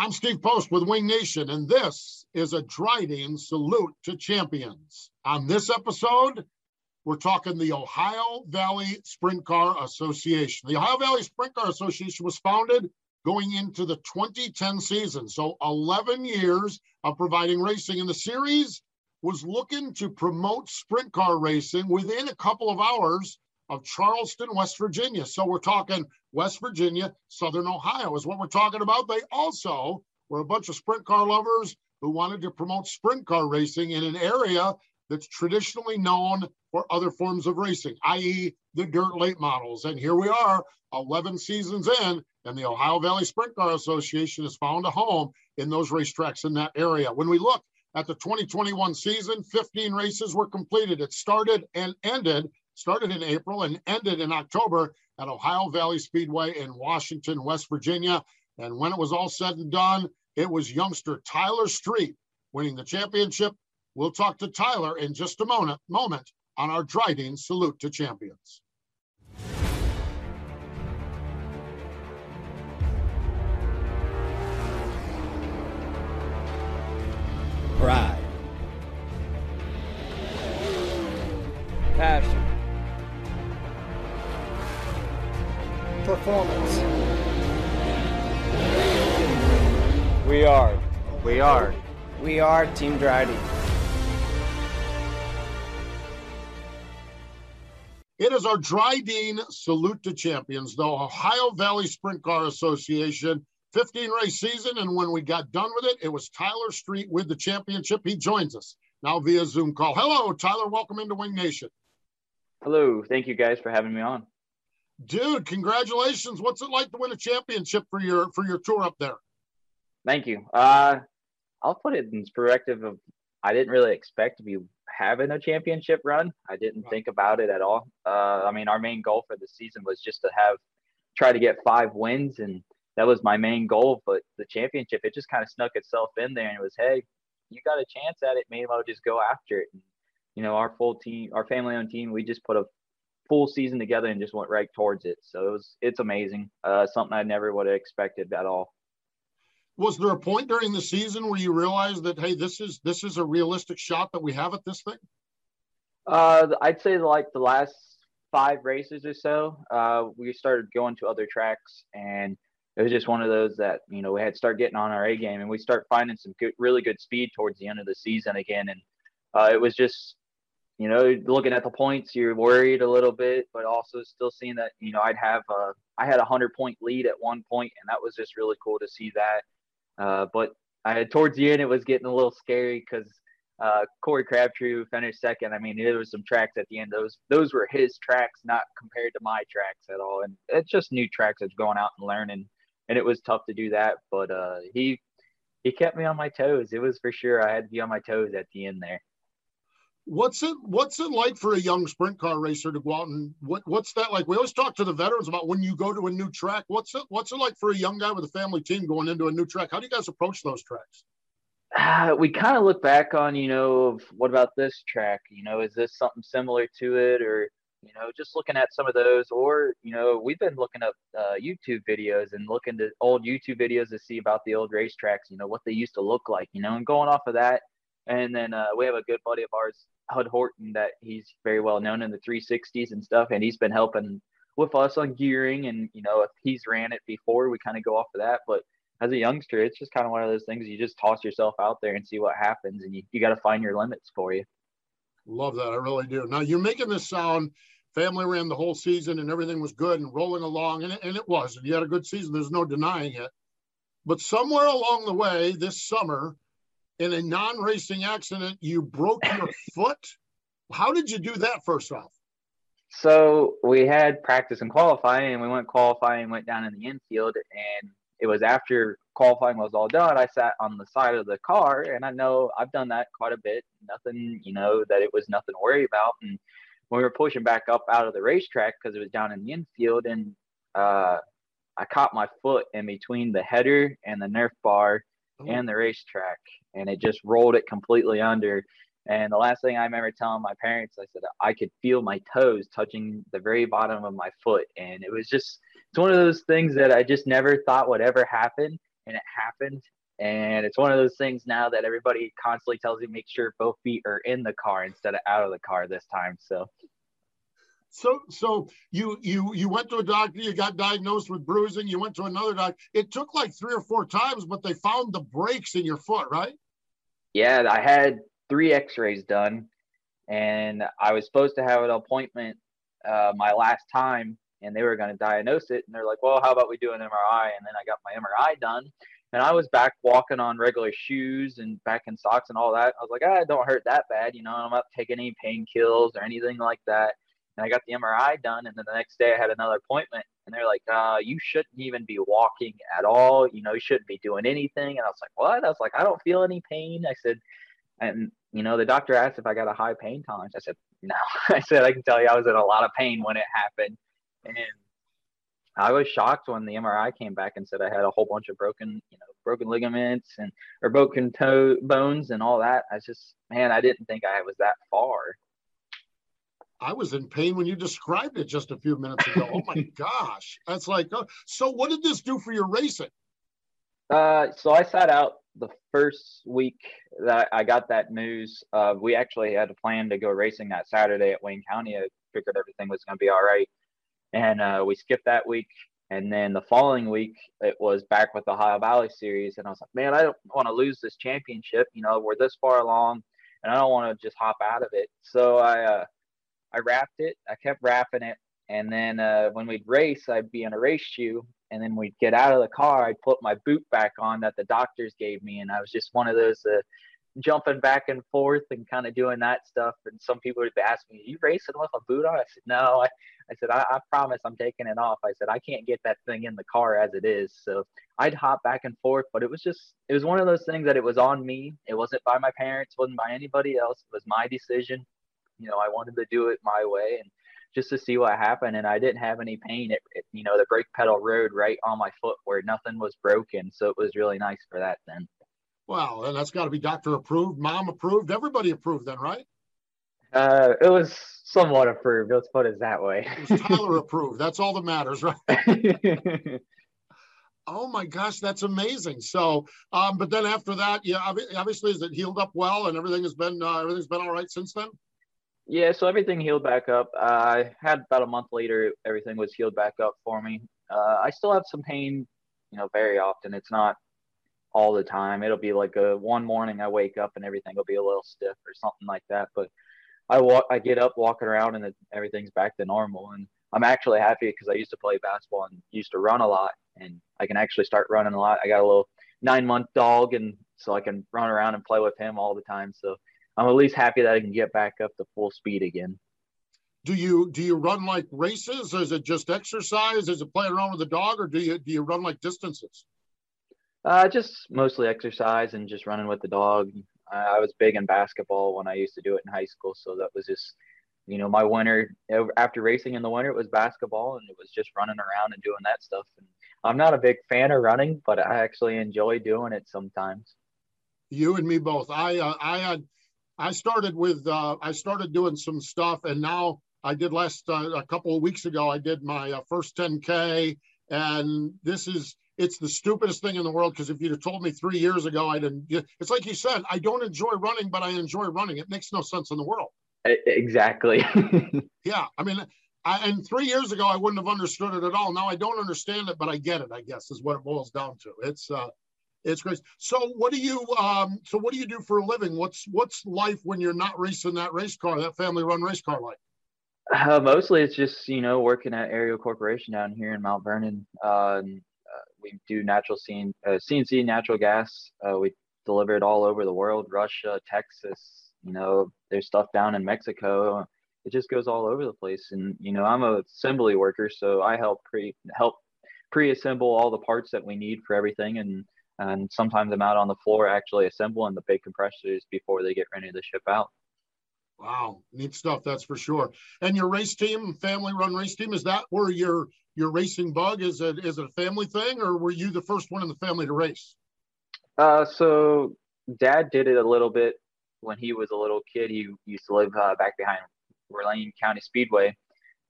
I'm Steve Post with Winged Nation, and this is a Drydene salute to champions. On this episode, we're talking the Ohio Valley Sprint Car Association. The Ohio Valley Sprint Car Association was founded going into the 2010 season, so 11 years of providing racing. And the series was looking to promote sprint car racing within a couple of hours of Charleston, West Virginia. So we're talking West Virginia, Southern Ohio is what we're talking about. They also were a bunch of sprint car lovers who wanted to promote sprint car racing in an area that's traditionally known for other forms of racing, i.e., the dirt late models. And here we are, 11 seasons in, and the Ohio Valley Sprint Car Association has found a home in those racetracks in that area. When we look at the 2021 season, 15 races were completed. It started and ended started in April and ended in October at Ohio Valley Speedway in Washington, West Virginia. And when it was all said and done, it was youngster Tyler Street winning the championship. We'll talk to Tyler in just a moment, moment on our Drydene Salute to Champions. Pride. Passion. Performance. We are. We are. We are Team Drydene. It is our Drydene Salute to Champions, the Ohio Valley Sprint Car Association 15 race season. And when we got done with it, it was Tyler Street with the championship. He joins us now via Zoom call. Hello, Tyler. Welcome into Winged Nation. Hello. Thank you guys for having me on dude congratulations. What's it like to win a championship for your for your tour up there? Thank you. Uh i'll put it in perspective of i didn't really expect to be having a championship run. I didn't right. think about it at all. Uh i mean our main goal for the season was just to have try to get five wins and that was my main goal but the championship it just kind of snuck itself in there and it was hey you got a chance at it. Maybe i'll just go after it. And, you know our full team our family owned team we just put a full season together and just went right towards it. So it was it's amazing. Uh, something I never would have expected at all. Was there a point during the season where you realized that hey, this is this is a realistic shot that we have at this thing? Uh, I'd say like the last five races or so, uh, we started going to other tracks, and it was just one of those that you know we had to start getting on our A game, and we start finding some good, really good speed towards the end of the season again, and uh, it was just you know, looking at the points, you're worried a little bit, but also still seeing that, you know, I'd have, a, I had a hundred point lead at one point, and that was just really cool to see that. Uh, but I towards the end, it was getting a little scary because uh, Corey Crabtree finished second. I mean, there was some tracks at the end. Those those were his tracks, not compared to my tracks at all. And it's just new tracks that's going out and learning, and it was tough to do that. But uh, he he kept me on my toes. It was for sure. I had to be on my toes at the end there. What's it What's it like for a young sprint car racer to go out and what What's that like? We always talk to the veterans about when you go to a new track. What's it What's it like for a young guy with a family team going into a new track? How do you guys approach those tracks? Uh, we kind of look back on, you know, what about this track? You know, is this something similar to it, or you know, just looking at some of those, or you know, we've been looking up uh, YouTube videos and looking to old YouTube videos to see about the old racetracks. You know, what they used to look like. You know, and going off of that. And then uh, we have a good buddy of ours, Hud Horton that he's very well known in the 360s and stuff, and he's been helping with us on gearing. And you know, if he's ran it before, we kind of go off of that. But as a youngster, it's just kind of one of those things you just toss yourself out there and see what happens, and you, you got to find your limits for you. Love that. I really do. Now, you're making this sound family ran the whole season and everything was good and rolling along, and it, and it was. And you had a good season. There's no denying it. But somewhere along the way this summer, in a non racing accident, you broke your foot. How did you do that, first off? So we had practice and qualifying, and we went qualifying, went down in the infield, and it was after qualifying was all done. I sat on the side of the car, and I know I've done that quite a bit. Nothing, you know, that it was nothing to worry about. And when we were pushing back up out of the racetrack because it was down in the infield, and uh, I caught my foot in between the header and the Nerf bar oh. and the racetrack, and it just rolled it completely under. And the last thing I remember telling my parents, I said I could feel my toes touching the very bottom of my foot, and it was just it's one of those things that I just never thought would ever happen, and it happened. And it's one of those things now that everybody constantly tells you make sure both feet are in the car instead of out of the car this time. So so so you you you went to a doctor you got diagnosed with bruising you went to another doctor it took like three or four times but they found the breaks in your foot right yeah i had three x-rays done and i was supposed to have an appointment uh, my last time and they were going to diagnose it and they're like well how about we do an mri and then i got my mri done and i was back walking on regular shoes and back in socks and all that. I was like ah, don't hurt that bad you know i'm not taking any pain kills or anything like that. And i got the mri done and then the next day i had another appointment and they're like uh, you shouldn't even be walking at all you know you shouldn't be doing anything and i was like what i was like i don't feel any pain i said and you know, the doctor asked if I got a high pain tolerance. I said, no. I said, I can tell you I was in a lot of pain when it happened. And I was shocked when the MRI came back and said I had a whole bunch of broken, you know, broken ligaments and or broken toe bones and all that. I just, man, I didn't think I was that far. I was in pain when you described it just a few minutes ago. oh my gosh, that's like. Uh, so, what did this do for your racing? Uh, so I sat out the first week that I got that news, uh, we actually had a plan to go racing that Saturday at Wayne County. I figured everything was going to be all right. And uh, we skipped that week. And then the following week, it was back with the Ohio Valley Series. And I was like, man, I don't want to lose this championship. You know, we're this far along and I don't want to just hop out of it. So I, uh, I wrapped it. I kept wrapping it. And then uh, when we'd race, I'd be in a race shoe and then we'd get out of the car. I'd put my boot back on that the doctors gave me and i was just one of those uh, jumping back and forth and kind of doing that stuff. And some people would ask me are you racing with a boot on? I said no. I, I said I, I promise i'm taking it off. I said i can't get that thing in the car as it is. So i'd hop back and forth but it was just it was one of those things that it was on me. It wasn't by my parents wasn't by anybody else. It was my decision you know i wanted to do it my way and just to see what happened. And I didn't have any pain. It, it, you know, the brake pedal rode right on my foot where nothing was broken. So it was really nice for that then. Wow. And that's got to be doctor approved, mom approved, everybody approved then, right? Uh, it was somewhat approved. Let's put it that way. it was Tyler approved. That's all that matters, right? oh my gosh, that's amazing. So, um, but then after that, yeah, obviously, is it healed up well and everything has been uh, everything's been all right since then? Yeah, so everything healed back up. I had about a month later, everything was healed back up for me. Uh, I still have some pain, you know, very often. It's not all the time. It'll be like a one morning I wake up and everything will be a little stiff or something like that. But I walk, I get up walking around and it, everything's back to normal. And I'm actually happy because I used to play basketball and used to run a lot, and I can actually start running a lot. I got a little nine month dog, and so I can run around and play with him all the time. So I'm at least happy that I can get back up to full speed again. Do you do you run like races? Is it just exercise? Is it playing around with the dog, or do you do you run like distances? Uh, just mostly exercise and just running with the dog. I was big in basketball when I used to do it in high school, so that was just, you know, my winter after racing in the winter it was basketball and it was just running around and doing that stuff. And I'm not a big fan of running, but I actually enjoy doing it sometimes. You and me both. I uh, I had I started with uh, I started doing some stuff, and now I did last uh, a couple of weeks ago. I did my uh, first 10k, and this is it's the stupidest thing in the world because if you'd have told me three years ago, I didn't. It's like you said, I don't enjoy running, but I enjoy running. It makes no sense in the world. Exactly. yeah, I mean, I, and three years ago, I wouldn't have understood it at all. Now I don't understand it, but I get it. I guess is what it boils down to. It's uh, it's great. So what do you um, so what do you do for a living? What's what's life when you're not racing that race car, that family run race car like? Uh, mostly, it's just you know working at Ariel Corporation down here in Mount Vernon. Uh, we do natural scene, uh, CNG natural gas. Uh, we deliver it all over the world, Russia, Texas. You know, there's stuff down in Mexico. It just goes all over the place. And you know, I'm a assembly worker, so I help pre help pre-assemble all the parts that we need for everything and and sometimes I'm out on the floor actually assembling the big compressors before they get ready to ship out. Wow, neat stuff, that's for sure. And your race team, family run race team, is that where your your racing bug is it is it a family thing or were you the first one in the family to race? Uh, so dad did it a little bit when he was a little kid. He used to live uh, back behind Verlaine County Speedway,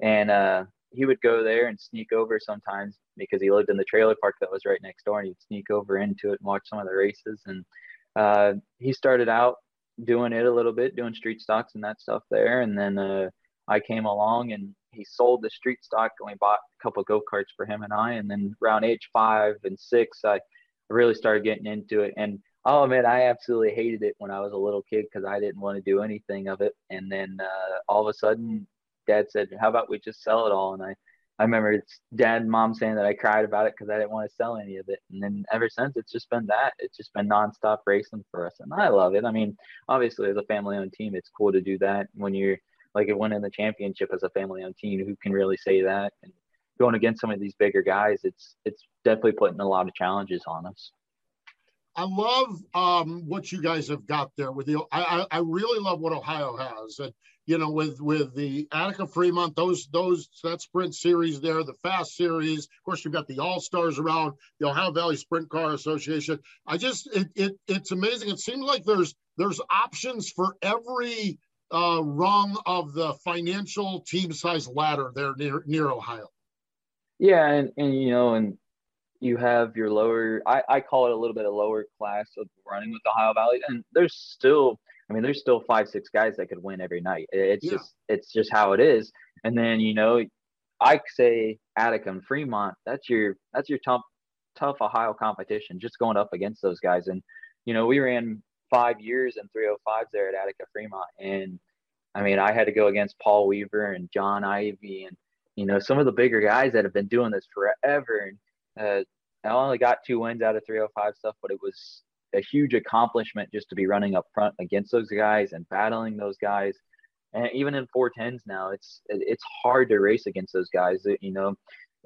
and uh, he would go there and sneak over sometimes because he lived in the trailer park that was right next door, and he'd sneak over into it and watch some of the races. And uh, he started out doing it a little bit, doing street stocks and that stuff there. And then uh, I came along and he sold the street stock and we bought a couple of go karts for him and I. And then around age five and six, I really started getting into it. And I'll admit, I absolutely hated it when I was a little kid because I didn't want to do anything of it. And then uh, all of a sudden, dad said, How about we just sell it all? And I I remember dad and mom saying that I cried about it because I didn't want to sell any of it. And then ever since, it's just been that. It's just been nonstop racing for us. And I love it. I mean, obviously, as a family owned team, it's cool to do that when you're like if winning the championship as a family owned team. Who can really say that? And going against some of these bigger guys, it's it's definitely putting a lot of challenges on us. I love um, what you guys have got there with the. I, I, really love what Ohio has. And you know, with with the Attica Fremont, those those that sprint series there, the fast series. Of course, you've got the All Stars around the Ohio Valley Sprint Car Association. I just it, it it's amazing. It seems like there's there's options for every uh, rung of the financial team size ladder there near near Ohio. Yeah, and and you know, and you have your lower. I I call it a little bit of lower class of running with Ohio Valley, and there's still I mean, there's still five, six guys that could win every night. It's yeah. just it's just how it is. And then you know, I say Attica and Fremont. That's your that's your tough tough Ohio competition. Just going up against those guys. And you know, we ran five years in 305s there at Attica Fremont, and I mean, I had to go against Paul Weaver and John Ivy and you know some of the bigger guys that have been doing this forever. And uh, I only got two wins out of 305 stuff, but it was a huge accomplishment just to be running up front against those guys and battling those guys. And even in 410s now, it's it's hard to race against those guys. You know,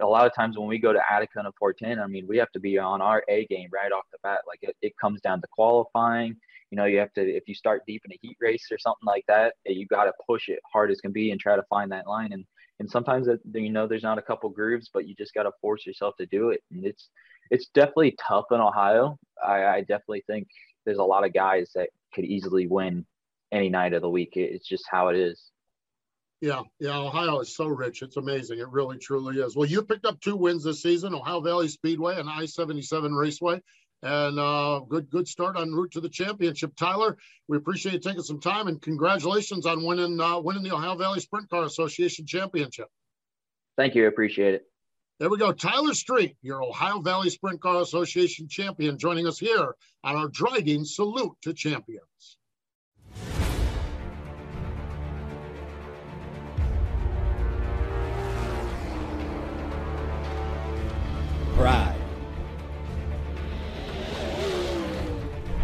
a lot of times when we go to Attica in a 410, I mean, we have to be on our A game right off the bat. Like it, it comes down to qualifying. You know, you have to if you start deep in a heat race or something like that, you got to push it hard as can be and try to find that line. And and sometimes it, you know there's not a couple grooves, but you just got to force yourself to do it. And it's it's definitely tough in Ohio. I, I definitely think there's a lot of guys that could easily win any night of the week. It's just how it is. Yeah, yeah. Ohio is so rich. It's amazing. It really, truly is. Well, you picked up two wins this season: Ohio Valley Speedway and I-77 Raceway, and uh, good, good start on route to the championship. Tyler, we appreciate you taking some time, and congratulations on winning, uh, winning the Ohio Valley Sprint Car Association Championship. Thank you. I appreciate it. There we go. Tyler Street, your Ohio Valley Sprint Car Association champion, joining us here on our Drydene salute to champions.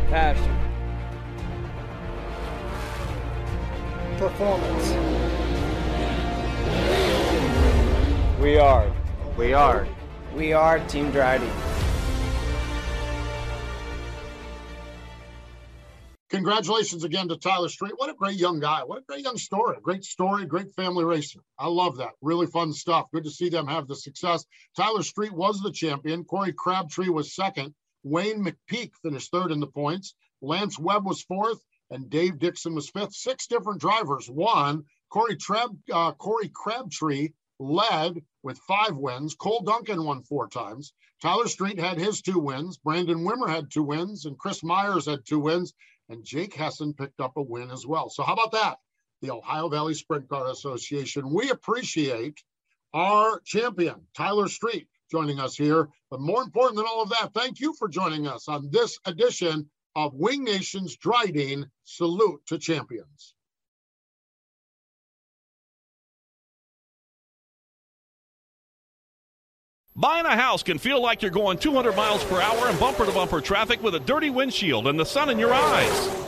Passion. Performance. We are we are. We are Team Drydene. Congratulations again to Tyler Street. What a great young guy. What a great young story. Great story, great family racer. I love that. Really fun stuff. Good to see them have the success. Tyler Street was the champion. Corey Crabtree was second. Wayne McPeak finished third in the points. Lance Webb was fourth, and Dave Dixon was fifth. Six different drivers won. Corey, Treb, uh, Corey Crabtree led with five wins. Cole Duncan won four times. Tyler Street had his two wins. Brandon Wimmer had two wins, and Chris Myers had two wins. And Jake Hessen picked up a win as well. So how about that? the Ohio Valley Sprint Car Association. We appreciate our champion, Tyler Street, joining us here. But more important than all of that, thank you for joining us on this edition of Winged Nation's Drydene Salute to Champions. Buying a house can feel like you're going 200 miles per hour in bumper to bumper traffic with a dirty windshield and the sun in your eyes.